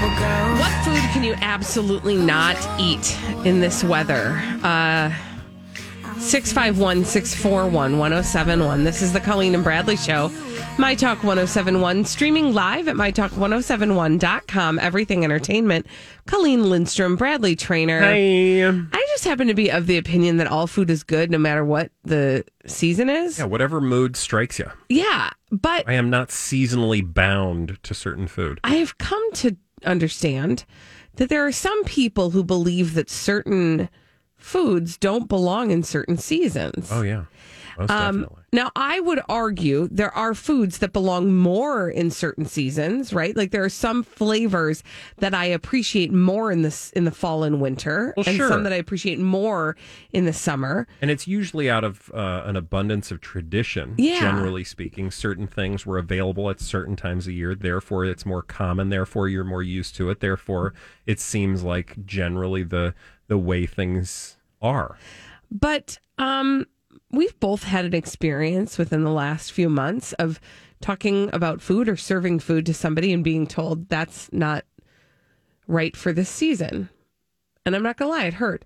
What food can you absolutely not eat in this weather? Uh 651 641 1071. This is the Colleen and Bradley Show. My Talk 1071, streaming live at MyTalk1071.com. Everything Entertainment. Colleen Lindstrom, Bradley Traynor. I just happen to be of the opinion that all food is good no matter what the season is. Yeah, whatever mood strikes you. Yeah, but I am not seasonally bound to certain food. I have come to understand that there are some people who believe that certain foods don't belong in certain seasons. Oh yeah, most Um, definitely. now, I would argue there are foods that belong more in certain seasons, right? Like there are some flavors that I appreciate more in this in the fall and winter, Well, and sure. some that I appreciate more in the summer. And it's usually out of uh, an abundance of tradition. Yeah. Generally speaking, certain things were available at certain times of year. Therefore, it's more common. Therefore, you're more used to it. Therefore, it seems like generally the the way things are. But um, we've both had an experience within the last few months of talking about food or serving food to somebody and being told that's not right for this season. And I'm not going to lie, it hurt.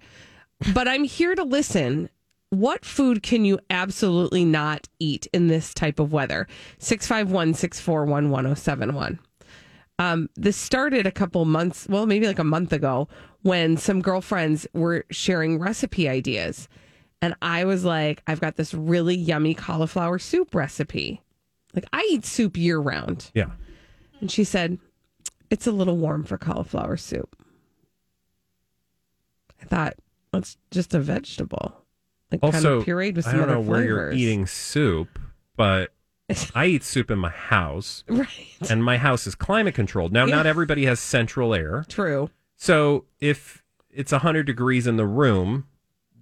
But I'm here to listen. What food can you absolutely not eat in this type of weather? 651 641 1071. Um, this started a couple months, well, maybe like a month ago, when some girlfriends were sharing recipe ideas. And I was like, I've got this really yummy cauliflower soup recipe. Like, I eat soup year round. Yeah. And she said, It's a little warm for cauliflower soup. I thought, well, it's just a vegetable. Like, kind of pureed with some I don't know where you're flavors. eating soup, but I eat soup in my house, Right. and my house is climate controlled. Now, not everybody has central air. True. So if it's 100 degrees in the room,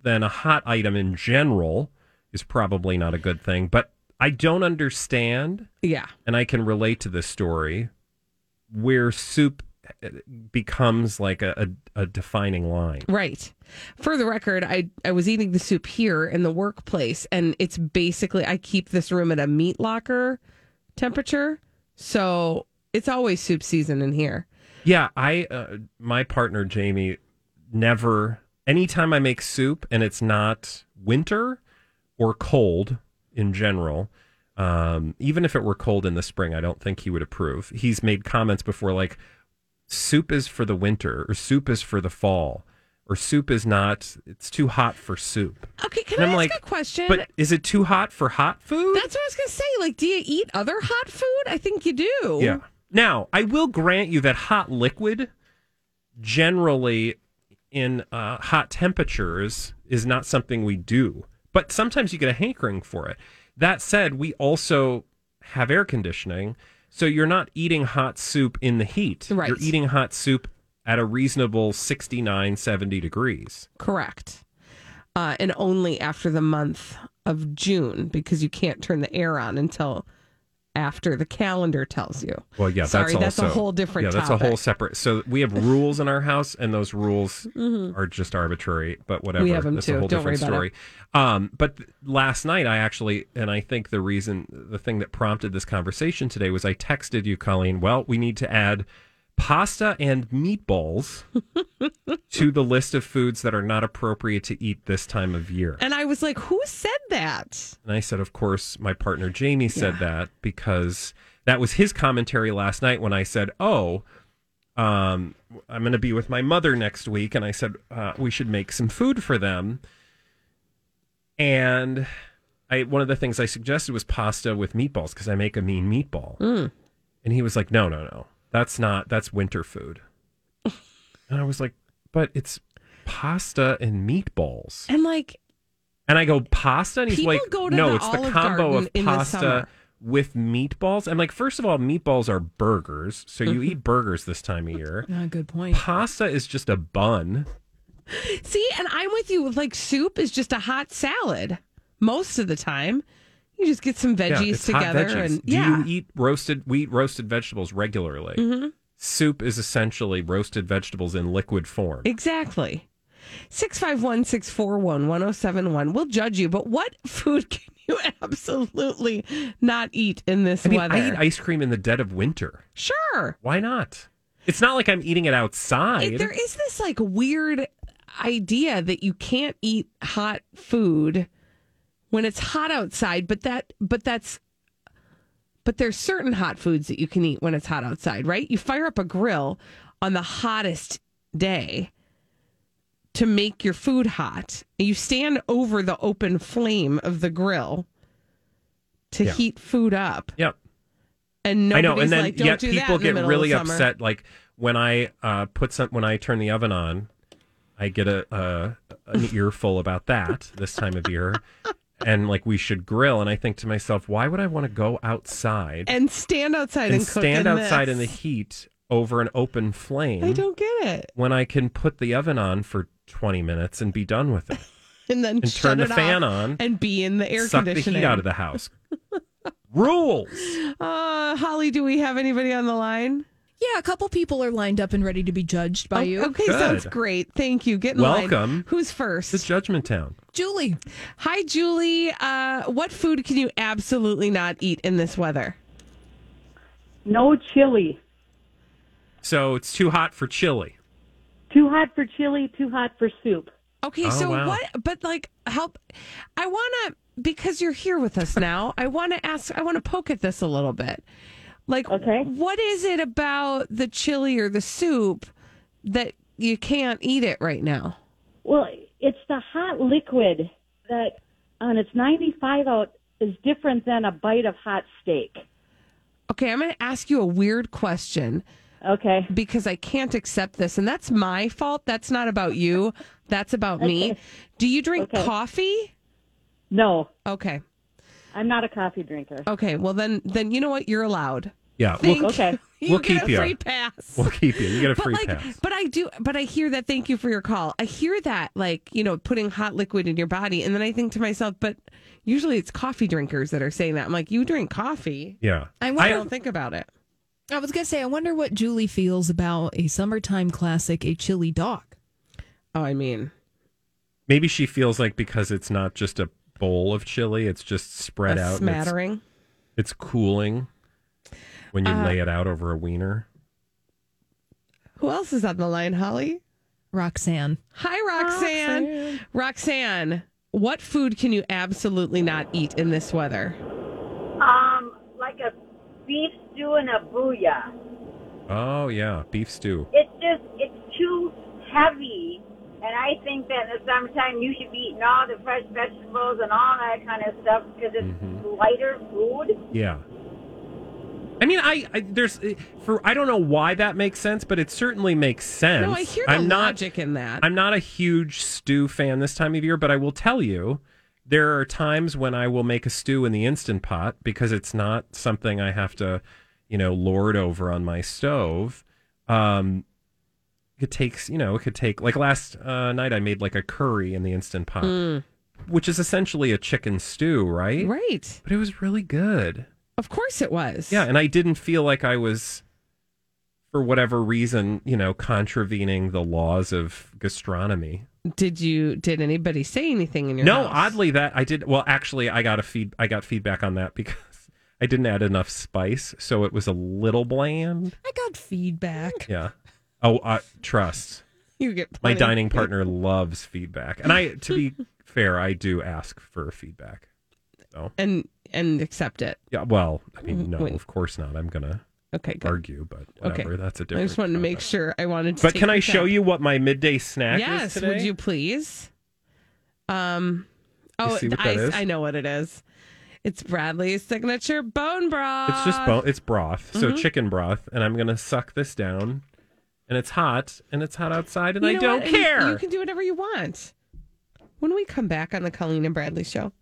then a hot item in general is probably not a good thing. But I don't understand, Yeah. and I can relate to this story, where soup uh, becomes like a, a, a defining line. Right. For the record, I I was eating the soup here in the workplace, and it's basically I keep this room at a meat locker temperature, so it's always soup season in here. Yeah, I uh, my partner Jamie never anytime I make soup and it's not winter or cold in general, um, even if it were cold in the spring, I don't think he would approve. He's made comments before like soup is for the winter or soup is for the fall or soup is not it's too hot for soup. Okay, can And I I'm ask like, a question? But is it too hot for hot food? That's what I was gonna say. Like, do you eat other hot food? I think you do. Yeah. Now, I will grant you that hot liquid generally in uh, hot temperatures is not something we do, but sometimes you get a hankering for it. That said, we also have air conditioning, so you're not eating hot soup in the heat. Right. You're eating hot soup at a reasonable 69, 70 degrees. Correct. Uh, and only after the month of June because you can't turn the air on until after the calendar tells you. Well, yeah, Sorry, that's that's a whole different Yeah, that's a whole separate. So we have rules in our house, and those rules are just arbitrary. But whatever, Mm-hmm. We have 'em that's too. a whole Don't different story. Um, but th- last night, I actually, and I think the reason, the thing that prompted this conversation today was I texted you, Colleen. Well, we need to add pasta and meatballs to the list of foods that are not appropriate to eat this time of year. And I was like, who said that? And I said, of course, my partner Jamie said that because that was his commentary last night when I said, oh, um, I'm going to be with my mother next week, and I said uh, we should make some food for them. And I one of the things I suggested was pasta with meatballs because I make a mean meatball. And he was like, "No, no, no, that's not. That's winter food." and I was like, "But it's pasta and meatballs." And like, And I go, "Pasta?" And he's like, go to "No, the it's the combo of pasta." With meatballs, I'm like, first of all, meatballs are burgers, so you eat burgers this time of year. Ah, good point. Pasta is just a bun. see, and I'm with you. Like, soup is just a hot salad most of the time. You just get some Yeah, veggies hot together, veggies. and Do yeah, you eat roasted? We eat roasted vegetables regularly. Mm-hmm. Soup is essentially roasted vegetables in liquid form. exactly. 651 641 1071. We'll judge you, but what food can you absolutely not eat in this I mean, weather? I eat ice cream in the dead of winter. sure. Why not? It's not like I'm eating it outside. It- there is this like weird idea that you can't eat hot food when it's hot outside, but that but that's but there's certain hot foods that you can eat when it's hot outside, right? You fire up a grill on the hottest day to make your food hot. You stand over the open flame of the grill to Yeah. heat food up. yep. And I know, and then like, don't yet do people that in the get really upset. Like when I uh, put some when I turn the oven on, I get a, a an earful about that this time of year, and like we should grill. And I think to myself, why would I want to go outside And stand outside and and, stand in outside in the heat over an open flame? I don't get it. when I can put the oven on for 20 minutes and be done with it And then and turn the fan on, and be in the air suck the conditioning. heat out of the house. Rules. Uh, Holly, do we have anybody on the line? Yeah, a couple people are lined up and ready to be judged by Oh, you. Okay, Good. sounds great. Thank you. Get in line. Welcome. Who's first? It's Judgment Town. Julie, Hi, Julie. Uh, what food can you absolutely not eat in this weather? No chili. So it's too hot for chili. Too hot for chili, too hot for soup. Okay, Oh, so wow. what? But like, help. I want to because you're here with us now. I want to ask. I want to poke at this a little bit. Like, Okay. what is it about the chili or the soup that you can't eat it right now? Well, it's the hot liquid that, and it's 95 out, is different than a bite of hot steak. Okay, I'm going to ask you a weird question Okay. because I can't accept this, and that's my fault. That's not about you. That's about me. Do you drink Okay. coffee? No, Okay. I'm not a coffee drinker. Okay. Well, then, then you know what? You're allowed. Yeah, Thank we'll, Okay. You We'll get keep a you. free pass. we'll keep you. You get a but free like, pass. but I do, but I hear that. Thank you for your call. I hear that, like you know, putting hot liquid in your body, and then I think to myself, but usually it's coffee drinkers that are saying that. I'm like, you drink coffee. Yeah. I I don't think about it. I was gonna say, I wonder what Julie feels about a summertime classic, a chili dog. Oh, I mean, Maybe she feels like because it's not just a bowl of chili, it's just spread a out. and it's- smattering. It's, cooling when you Uh, lay it out over a wiener. Who else is on the line, Holly? Roxanne. Hi, Roxanne. Roxanne, what food can you absolutely not eat in this weather? Um, like a beef stew and a booyah. Oh, yeah. Beef stew. It's just, it's too heavy. And I think that in the summertime you should be eating all the fresh vegetables and all that kind of stuff because it's Mm-hmm. lighter food. Yeah. I mean, I, I there's for I don't know why that makes sense, but it certainly makes sense. No, I hear the I'm not, logic in that. I'm not a huge stew fan this time of year, but I will tell you, there are times when I will make a stew in the instant pot because it's not something I have to, you know, lord over on my stove. Um, it takes, you know, it could take like last uh, night I made like a curry in the instant pot, which is essentially a chicken stew, right? right. But it was really good. Of course it was. Yeah, and I didn't feel like I was, for whatever reason, you know, contravening the laws of gastronomy. Did you? Did anybody say anything in your No, house? oddly that I did. Well, actually, I got a feed. I got feedback on that because I didn't add enough spice, so it was a little bland. I got feedback. Yeah. Oh, uh, trust You get my dining partner loves feedback, and I, to be fair, I do ask for feedback. and and accept it. Yeah. Well, I mean, no, Wait. of course not. I'm gonna Okay, good. argue, but whatever. Okay. That's a I different. I just wanted to make sure. I wanted to. But take can I show you what my midday snack is Yes, today? would you please? Um. Oh, see what I, that is? I know what it is. It's Bradley's signature bone broth. It's just bone. It's broth, Mm-hmm. so chicken broth, and I'm gonna suck this down, and it's hot, and it's hot outside, and You I don't what? And care. You can do whatever you want. When we come back on the Colleen and Bradley show,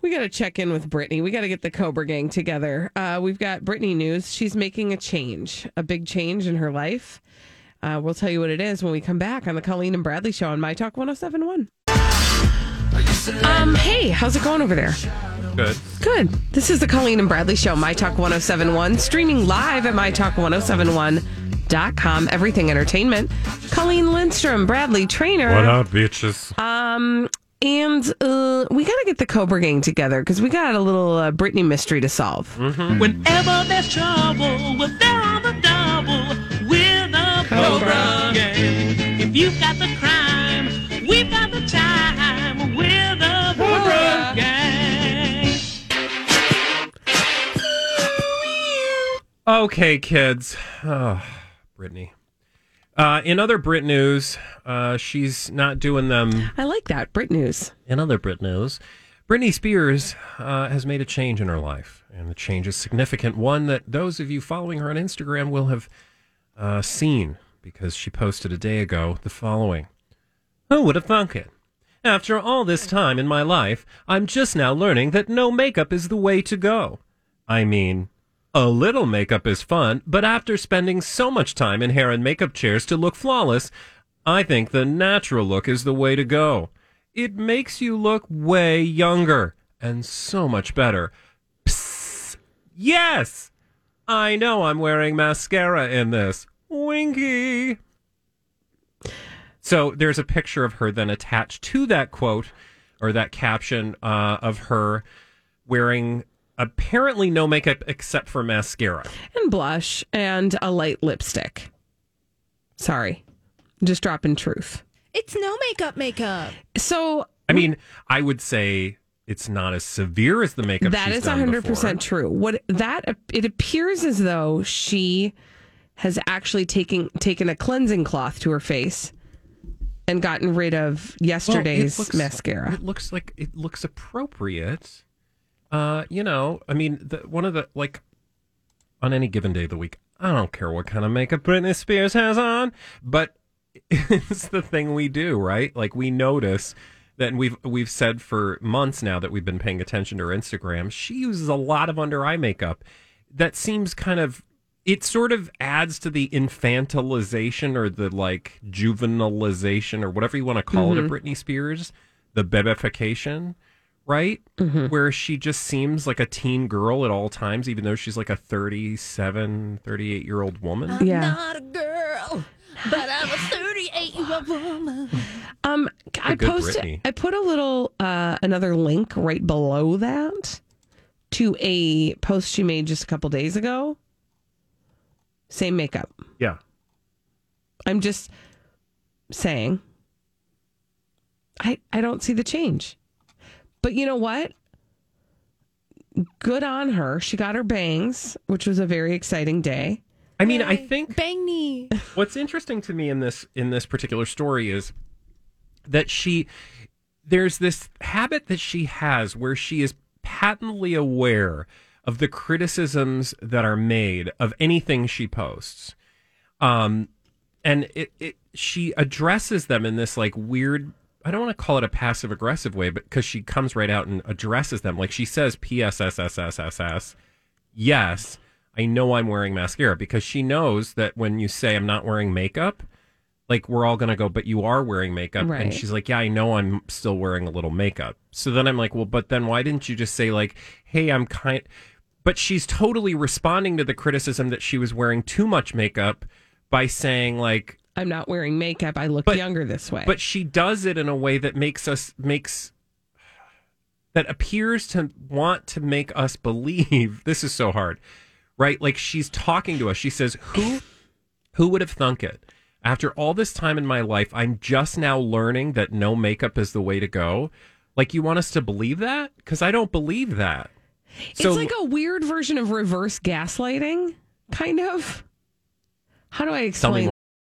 we got to check in with Britney. We got to get the Cobra Gang together. Uh, we've got Britney news. She's making a change, a big change in her life. Uh, we'll tell you what it is when we come back on the Colleen and Bradley show on My Talk 1071. Um, hey, how's it going over there? Good. Good. This is the Colleen and Bradley Show, My Talk 1071, streaming live at MyTalk1071.com. Everything Entertainment. Colleen Lindstrom, Bradley Traynor. What up, bitches? Um, and uh, we got to get the Cobra Gang together because we got a little uh, Britney mystery to solve. Whenever there's trouble, we're there on the double with the Cobra Gang. If you've got the crime, Okay, kids. Oh, Britney. Uh, in other Brit news, uh, she's not doing them. I like that. Brit News. In other Brit news, Britney Spears uh, has made a change in her life, and the change is significant. One that those of you following her on Instagram will have uh, seen because she posted a day ago the following: "Who would have thunk it? After all this time in my life, I'm just now learning that no makeup is the way to go. I mean." A little makeup is fun, but after spending so much time in hair and makeup chairs to look flawless, I think the natural look is the way to go. It makes you look way younger and so much better. Psst. Yes! I know I'm wearing mascara in this. Winky! So there's a picture of her then attached to that quote or that caption uh, of her wearing apparently no makeup except for mascara. And blush and a light lipstick. Sorry. Just dropping truth. It's no makeup makeup. So I mean, I would say it's not as severe as the makeup. That she's is done hundred before. percent true. What that it appears as though she has actually taken taken a cleansing cloth to her face and gotten rid of Well, it yesterday's looks- mascara. It looks like it looks appropriate. Uh, you know, I mean, the, one of the like on any given day of the week, I don't care what kind of makeup Britney Spears has on, but it's the thing we do, right? Like we notice that we've we've said for months now that we've been paying attention to her Instagram. She uses a lot of under eye makeup that seems kind of it sort of adds to the infantilization or the like juvenilization or whatever you want to call it of Britney Spears, the bebification, right? Where she just seems like a teen girl at all times, even though she's like a 37, 38 year old woman. Yeah. Not a girl, but I'm a 38 year old woman. Um, I good posted. Britney. I put a little uh, another link right below that to a post she made just a couple days ago. Same makeup. Yeah. I'm just saying. I I don't see the change. But you know what? Good on her. She got her bangs, which was a very exciting day. I mean, I think Bang knee. what's interesting to me in this in this particular story is that she there's this habit that she has where she is patently aware of the criticisms that are made of anything she posts um and it, it she addresses them in this like weird I don't want to call it a passive aggressive way, but because she comes right out and addresses them, like she says, "P.S.S.S.S.S.S." Yes, I know I'm wearing mascara because she knows that when you say I'm not wearing makeup, like we're all gonna go, but you are wearing makeup, Right. and she's like, "Yeah, I know I'm still wearing a little makeup." So then I'm like, "Well, but then why didn't you just say like, hey, I'm kind?" But she's totally responding to the criticism that she was wearing too much makeup by saying like, I'm not wearing makeup. I look But- younger this way. but she does it in a way that makes us makes that appears to want to make us believe this is so hard right like she's talking to us she says who who would have thunk it after all this time in my life i'm just now learning that no makeup is the way to go like you want us to believe that because i don't believe that it's like a weird version of reverse gaslighting. kind of. How do I explain?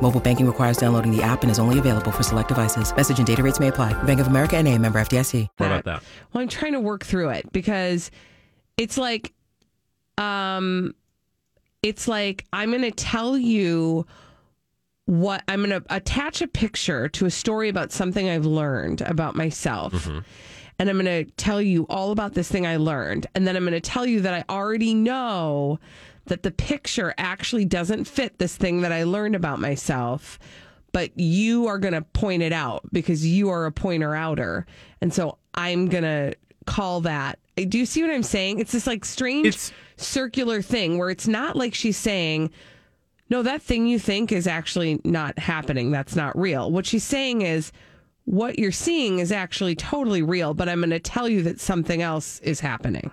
Mobile banking requires downloading the app and is only available for select devices. Message and data rates may apply. Bank of America and a member FDIC. What about that? Well, I'm trying to work through it because it's like, um, it's like I'm going to tell you what I'm going to attach a picture to a story about something I've learned about myself. And I'm going to tell you all about this thing I learned. And then I'm going to tell you that I already know that the picture actually doesn't fit this thing that I learned about myself. But you are going to point it out because you are a pointer outer. And so I'm going to call that. Do you see what I'm saying? It's this like strange It's- circular thing where it's not like she's saying, no, that thing you think is actually not happening. That's not real. What she's saying is, what you're seeing is actually totally real, but I'm going to tell you that something else is happening.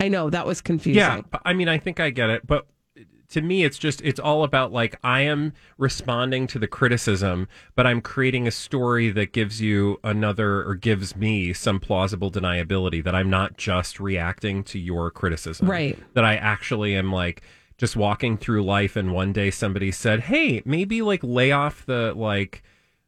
I know that was confusing. Yeah, I mean, I think I get it, but to me, it's just it's all about like I am responding to the criticism, but I'm creating a story that gives you another or gives me some plausible deniability that I'm not just reacting to your criticism, Right. That I actually am like just walking through life, and one day somebody said, "Hey, maybe like lay off the like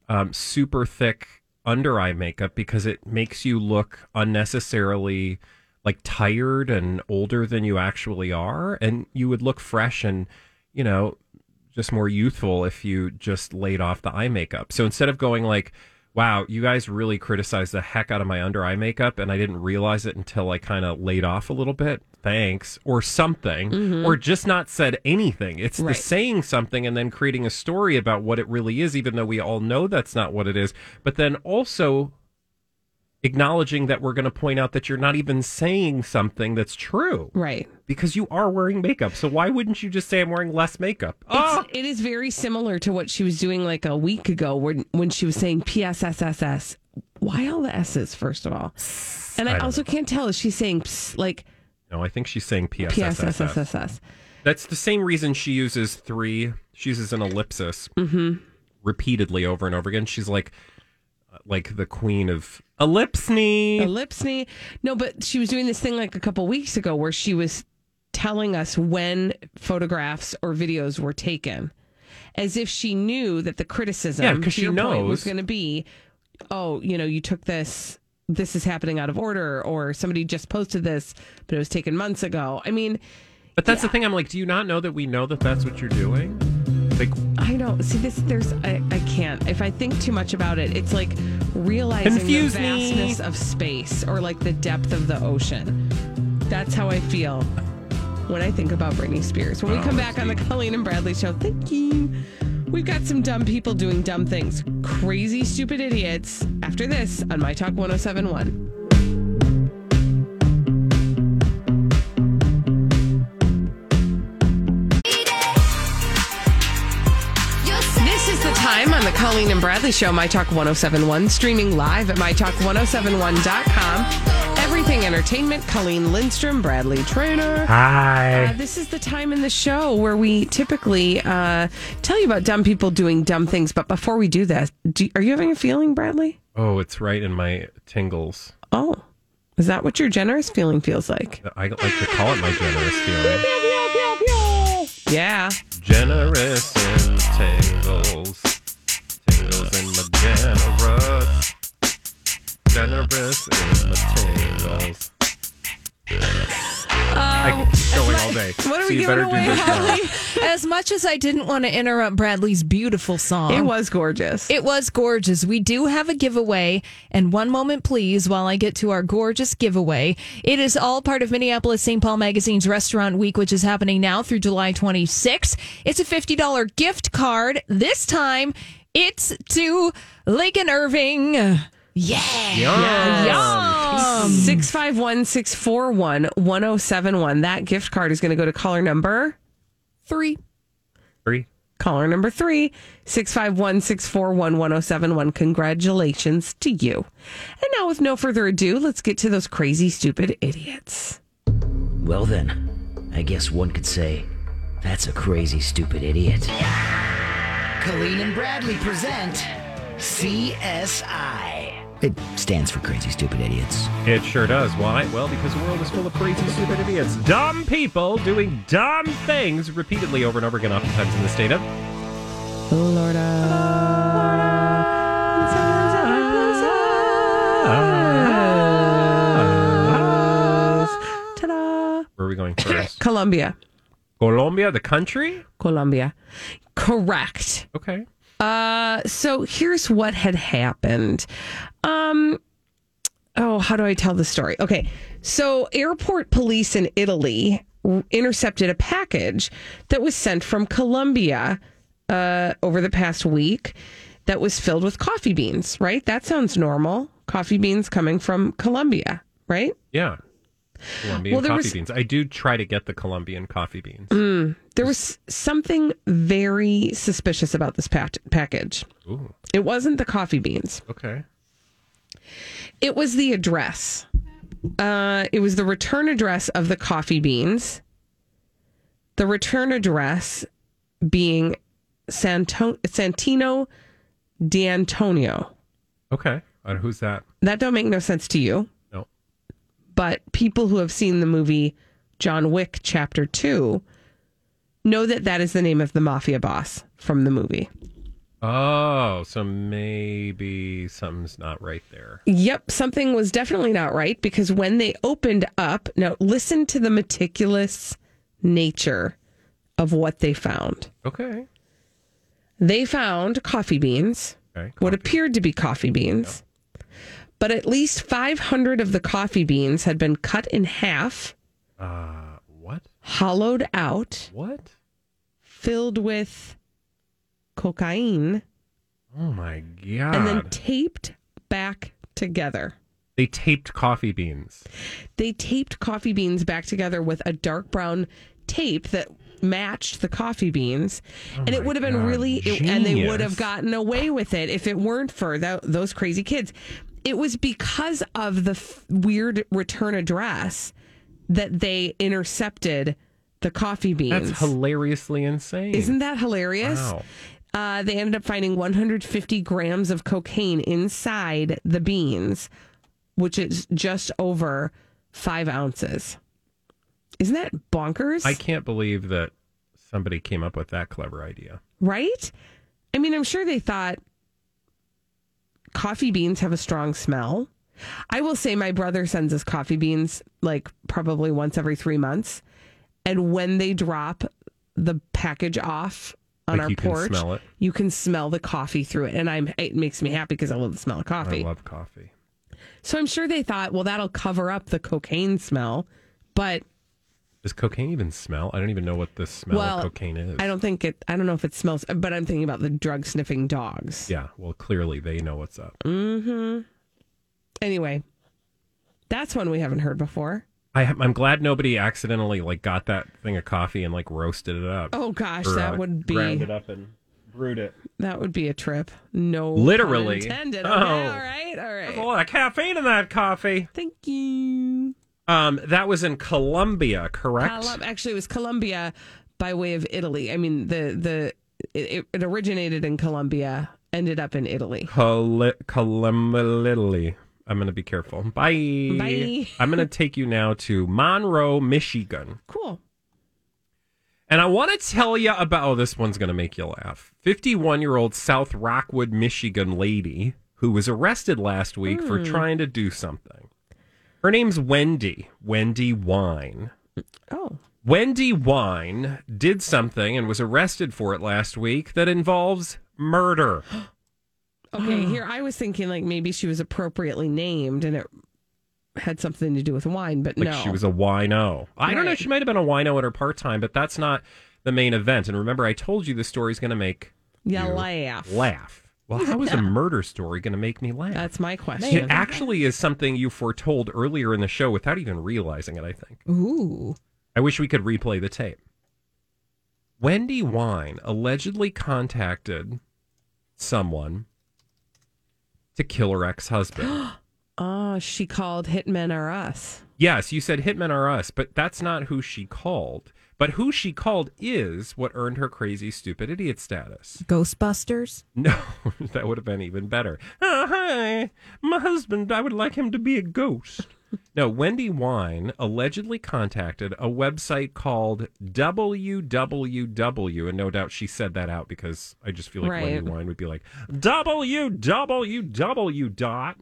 um, super thick under eye makeup because it makes you look unnecessarily." Like tired and older than you actually are and you would look fresh and you know just more youthful if you just laid off the eye makeup. So instead of going like wow you guys really criticized the heck out of my under eye makeup and i didn't realize it until i kind of laid off a little bit thanks or something mm-hmm. or just not said anything. It's the saying something and then creating a story about what it really is even though we all know that's not what it is. But then also acknowledging that we're going to point out that you're not even saying something that's true Right. because you are wearing makeup. So why wouldn't you just say I'm wearing less makeup? Oh, It's, it is very similar to what she was doing like a week ago when, when she was saying PSSSS. Why all the S's, first of all? And I, I also can't tell. Is she saying ps, like no, I think she's saying PSSSS. PSSSS? That's the same reason she uses three. She uses an ellipsis repeatedly over and over again. She's like, uh, like the queen of ellipsny. Ellipsny. No, but she was doing this thing like a couple weeks ago where she was telling us when photographs or videos were taken, as if she knew that the criticism, Yeah, to she your point, was going to be, oh, you know, you took this. This is happening out of order, or somebody just posted this, but it was taken months ago. I mean, but that's the thing. I'm like, do you not know that we know that that's what you're doing? Like, I don't see this. There's, I, I can't. If I think too much about it, it's like realizing Confuse the me. vastness of space or like the depth of the ocean. That's how I feel when I think about Britney Spears. When we Oh, come back on the. Colleen and Bradley show, thank you. We've got some dumb people doing dumb things. Crazy, stupid idiots. After this on My Talk 1071. The Colleen and Bradley Show, My Talk 1071, streaming live at MyTalk1071.com. Everything Entertainment, Colleen Lindstrom, Bradley Traynor. hi. Uh, this is the time in the show where we typically uh, tell you about dumb people doing dumb things. But before we do that, do, are you having a feeling, Bradley? oh, it's right in my tingles. Oh, is that what your generous feeling feels like? I like to call it my generous feeling. Yeah. Generous you better do this now. As much as I didn't want to interrupt Bradley's beautiful song, It was gorgeous. It was gorgeous. We do have a giveaway. And one moment, please, while I get to our gorgeous giveaway. It is all part of Minneapolis St. Paul Magazine's Restaurant Week, which is happening now through July 26th. It's a $50 gift card. This time, it's to Lake and Irving. Yeah. Yum. Six five one six four one one zero seven one. That gift card is going to go to caller number Three. Three. caller number three. three six five one six four one one zero seven one. Congratulations to you. And now, with no further ado, let's get to those crazy, stupid idiots. Well, then, I guess one could say that's a crazy, stupid idiot. Colleen and Bradley present CSI. It stands for Crazy Stupid Idiots. It sure does. Why? Well, because the world is full of crazy, stupid idiots. Dumb people doing dumb things repeatedly over and over again, oftentimes in the state of. Ta-da! Where are we going first? Colombia. Colombia, the country? Colombia. Correct. Okay. Uh, so here's what had happened. Um, oh, how do I tell the story? Okay, so airport police in Italy intercepted a package that was sent from Colombia uh, over the past week that was filled with coffee beans. Right? That sounds normal. Coffee beans coming from Colombia, right? Yeah. Colombian Well, coffee was- beans. I do try to get the Colombian coffee beans. There was something very suspicious about this pack- package. Ooh. It wasn't the coffee beans. Okay. It was the address. Uh, it was the return address of the coffee beans. The return address being Santo- Santino D'Antonio. Okay. Uh, who's that? That don't make no sense to you. But people who have seen the movie John Wick Chapter Two know that that is the name of the mafia boss from the movie. Oh, so maybe something's not right there. Yep, something was definitely not right because when they opened up, now listen to the meticulous nature of what they found. Okay. They found coffee beans, Okay. what appeared to be coffee beans, but at least 500 of the coffee beans had been cut in half, Uh, what? hollowed out, What? filled with cocaine, Oh my god. and then taped back together. they taped coffee beans. they taped coffee beans back together with a dark brown tape that matched the coffee beans and it Oh would have been God, really it- and they would have gotten away with it if it weren't for tho- those crazy kids it was because of the f- weird return address that they intercepted the coffee beans That's hilariously insane. isn't that hilarious Wow. uh, they ended up finding 150 grams of cocaine inside the beans, which is just over five ounces. Isn't that bonkers? I can't believe that somebody came up with that clever idea. right? I mean, I'm sure they thought coffee beans have a strong smell. I will say my brother sends us coffee beans like probably once every three months. And when they drop the package off on Like our you can porch, smell it? you can smell the coffee through it. And I'm it makes me happy because I love the smell of coffee. I love coffee. so I'm sure they thought, well, that'll cover up the cocaine smell. But Does cocaine even smell? I don't even know what the smell well, of cocaine is. I don't think it I don't know if it smells but I'm thinking about the drug sniffing dogs. Yeah, well, clearly they know what's up. Mm-hmm. Anyway, that's one we haven't heard before. I, I'm glad nobody accidentally like got that thing of coffee and like roasted it up. Oh gosh, Or, that uh, would be ground it up and brewed it. that would be a trip. No, Literally. intended. Oh. Okay, all right, all There's a lot of caffeine in that coffee. Thank you. Um, that was in Colombia, correct? Actually, it was Colombia by way of Italy. I mean, the the it, it originated in Colombia, ended up in Italy. Col- Colombia, Italy. I'm gonna be careful. Bye. Bye. I'm gonna take you now to Monroe, Michigan. Cool. And I want to tell you about oh, this one's going to make you laugh. 51 year old South Rockwood, Michigan lady who was arrested last week for Hmm. trying to do something. Her name's Wendy, Wendy Wein. Oh. Wendy Wein did something and was arrested for it last week that involves murder. Okay, here I was thinking like maybe she was appropriately named and it had something to do with wine, but Like no. she was a wino. I don't know. She might have been a wino at her part time, but that's not the main event. And remember, I told you the story's going to make yeah, you laugh. laugh. Well, how is a murder story going to make me laugh? That's my question. It actually is something you foretold earlier in the show without even realizing it, I think. Ooh. I wish we could replay the tape. Wendy Wein allegedly contacted someone to kill her ex husband. Oh, she called Hitmen Are Us. yes, you said hitmen are us, but that's not who she called. But who she called is what earned her crazy, stupid idiot status. Ghostbusters? No, that would have been even better. Oh, hi, my husband, I would like him to be a ghost. now, Wendy Wein allegedly contacted a website called www, and no doubt she said that out because I just feel like Right. Wendy Wein would be like www dot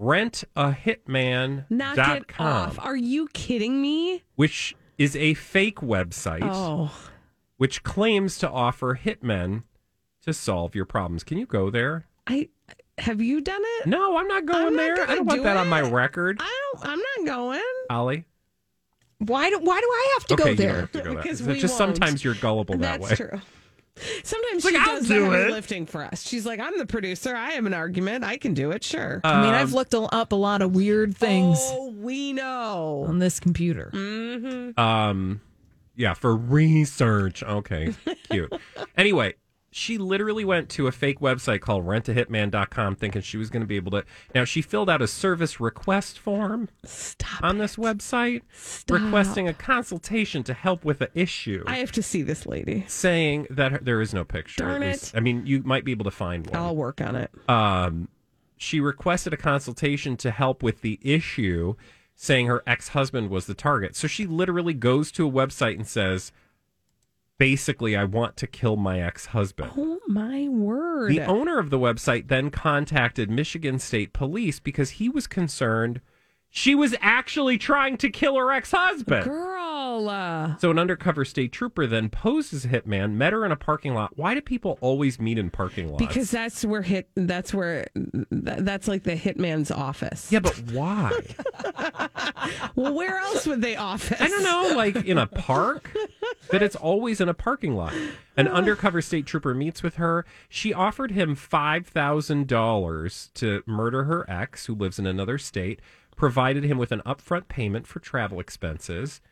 rentahitman.com, Knock it off. Are you kidding me? which is a fake website Oh, which claims to offer hitmen to solve your problems. Can you go there? I have you done it? No, I'm not going I'm not there. I don't want do that on my record. I don't. I'm not going. Ollie? Why do, why do I have to okay, go there? to go. Because we just won't. sometimes you're gullible that That's way. true. Sometimes like, she "I'll does do the heavy lifting for us. She's like, I'm the producer. I have an argument. I can do it. Sure. I mean, Um, I've looked up a lot of weird things Oh, we know. on this computer. Mm-hmm. Um, yeah, for research. Okay, cute. anyway, she literally went to a fake website called rentahitman.com thinking she was going to be able to. Now, she filled out a service request form Stop. on this website Stop. requesting a consultation to help with the issue. I have to see this lady. saying that her- there is no picture. Darn least. it. I mean, you might be able to find one. I'll work on it. um, she requested a consultation to help with the issue, saying her ex husband was the target. So she literally goes to a website and says, basically, I want to kill my ex husband. Oh my word. The owner of the website then contacted Michigan State Police because he was concerned she was actually trying to kill her ex husband. Girl. uh, So an undercover state trooper then posed as a hitman, met her in a parking lot. Why do people always meet in parking lots? because that's where hit. That's where. That's like the hitman's office. yeah, but why? Well, where else would they office? I don't know, like in a park, but it's always in a parking lot. An undercover state trooper meets with her. She offered him $5,000 to murder her ex, who lives in another state, provided him with an upfront payment for travel expenses.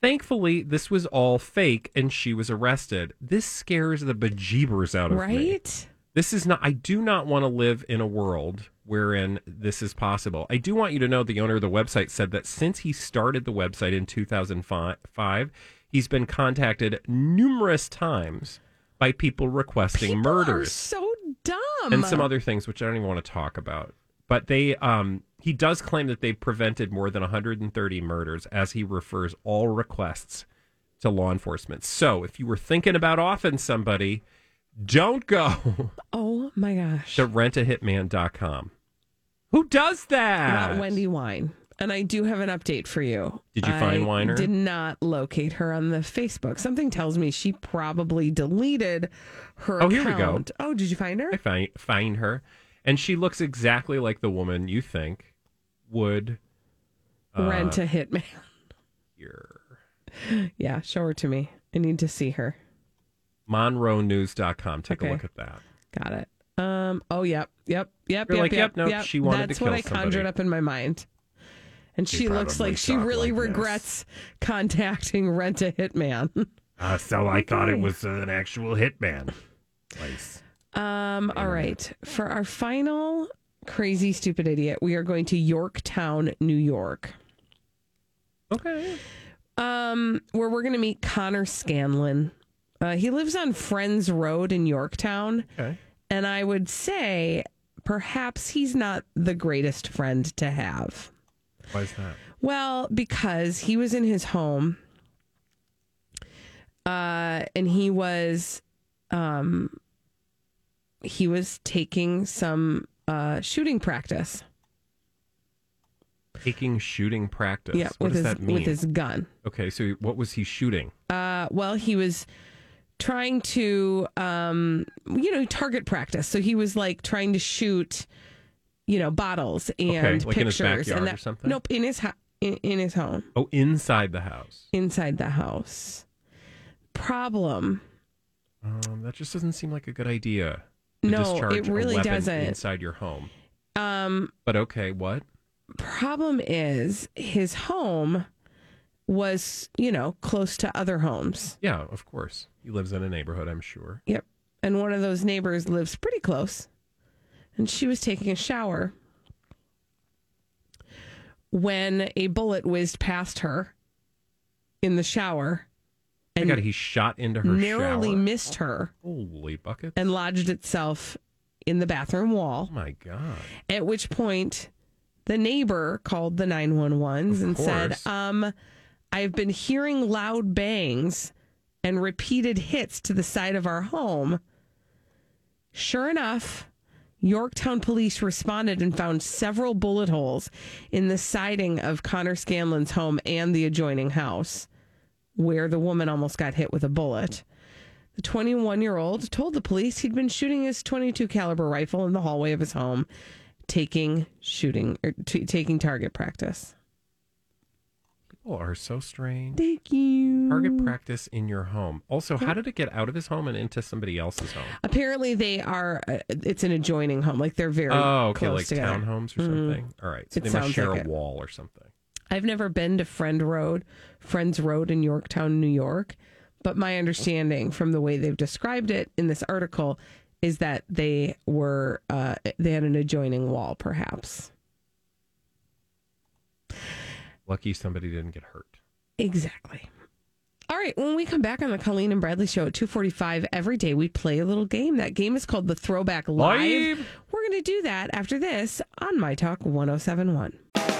Thankfully, this was all fake and she was arrested. This scares the bejeebers out of me. Right. This is not, I do not want to live in a world wherein this is possible. I do want you to know the owner of the website said that since he started the website in 2005, he's been contacted numerous times by people requesting People are murders so dumb. and some other things, which I don't even want to talk about. But they, um, he does claim that they've prevented more than 130 murders as he refers all requests to law enforcement. So if you were thinking about offing somebody, don't go. Oh my gosh. to rentahitman.com. Who does that? Not Wendy Wein. And I do have an update for you. Did you find I Weiner? Did not locate her on the Facebook. Something tells me she probably deleted her Oh, here we go. Oh, did you find her? I find, find her. And she looks exactly like the woman you think would uh, Rent a hitman. here. Yeah, show her to me. I need to see her. MonroeNews.com. Take a look at that. Got it. Um. Oh, yep, yep, yep. You're yep, like, yep, yep, nope, she wanted to That's kill what I somebody. conjured up in my mind. And she, looks like she really like this. regrets contacting Rent a Hitman. Uh, so I thought it was an actual hitman place. Um, all right. For our final crazy stupid idiot, we are going to Yorktown, New York. Okay. Um, where we're going to meet Connor Scanlon. Uh, he lives on Friends Road in Yorktown, Okay. and I would say perhaps he's not the greatest friend to have. Why is that? Well, because he was in his home, uh, and he was, um, he was taking some uh, shooting practice. Taking shooting practice. Yeah, what with does his that mean? with his gun. okay, so what was he shooting? Uh, well, he was trying to, um, you know, target practice. So he was like trying to shoot, you know, bottles and like in his pictures and or that, something? Nope, in his ho- in, in his home, Oh, inside the house. inside the house. Problem. Um, that just doesn't seem like a good idea. No, it really doesn't. Inside your home. Um, But okay, what? problem is his home was, you know, close to other homes. Yeah, of course. He lives in a neighborhood, I'm sure. Yep. And one of those neighbors lives pretty close. And she was taking a shower when a bullet whizzed past her in the shower And God, he shot into her narrowly shower. missed her Holy bucket. and lodged itself in the bathroom wall. oh my God. At which point, the neighbor called the 911s Of and said, um, I've been hearing loud bangs and repeated hits to the side of our home. Sure enough, Yorktown police responded and found several bullet holes in the siding of Connor Scanlon's home and the adjoining house, where the woman almost got hit with a bullet. The 21 year old told the police he'd been shooting his 22 caliber rifle in the hallway of his home, taking shooting or t- taking target practice. People are so strange. Thank you. Target practice in your home. Also, how did it get out of his home and into somebody else's home? Apparently, they are. Uh, it's an adjoining home. Like they're very. Oh, okay, close like together. townhomes or Mhm. something. All right, so It they must share like a it. wall or something. I've never been to Friend Road, Friends Road in Yorktown, New York, but my understanding from the way they've described it in this article is that they were uh, they had an adjoining wall, perhaps. Lucky somebody didn't get hurt. Exactly. All right, when we come back on the Colleen and Bradley show at 2:45 every day, we play a little game. That game is called the Throwback Live. Live. We're going to do that after this on My Talk 1071.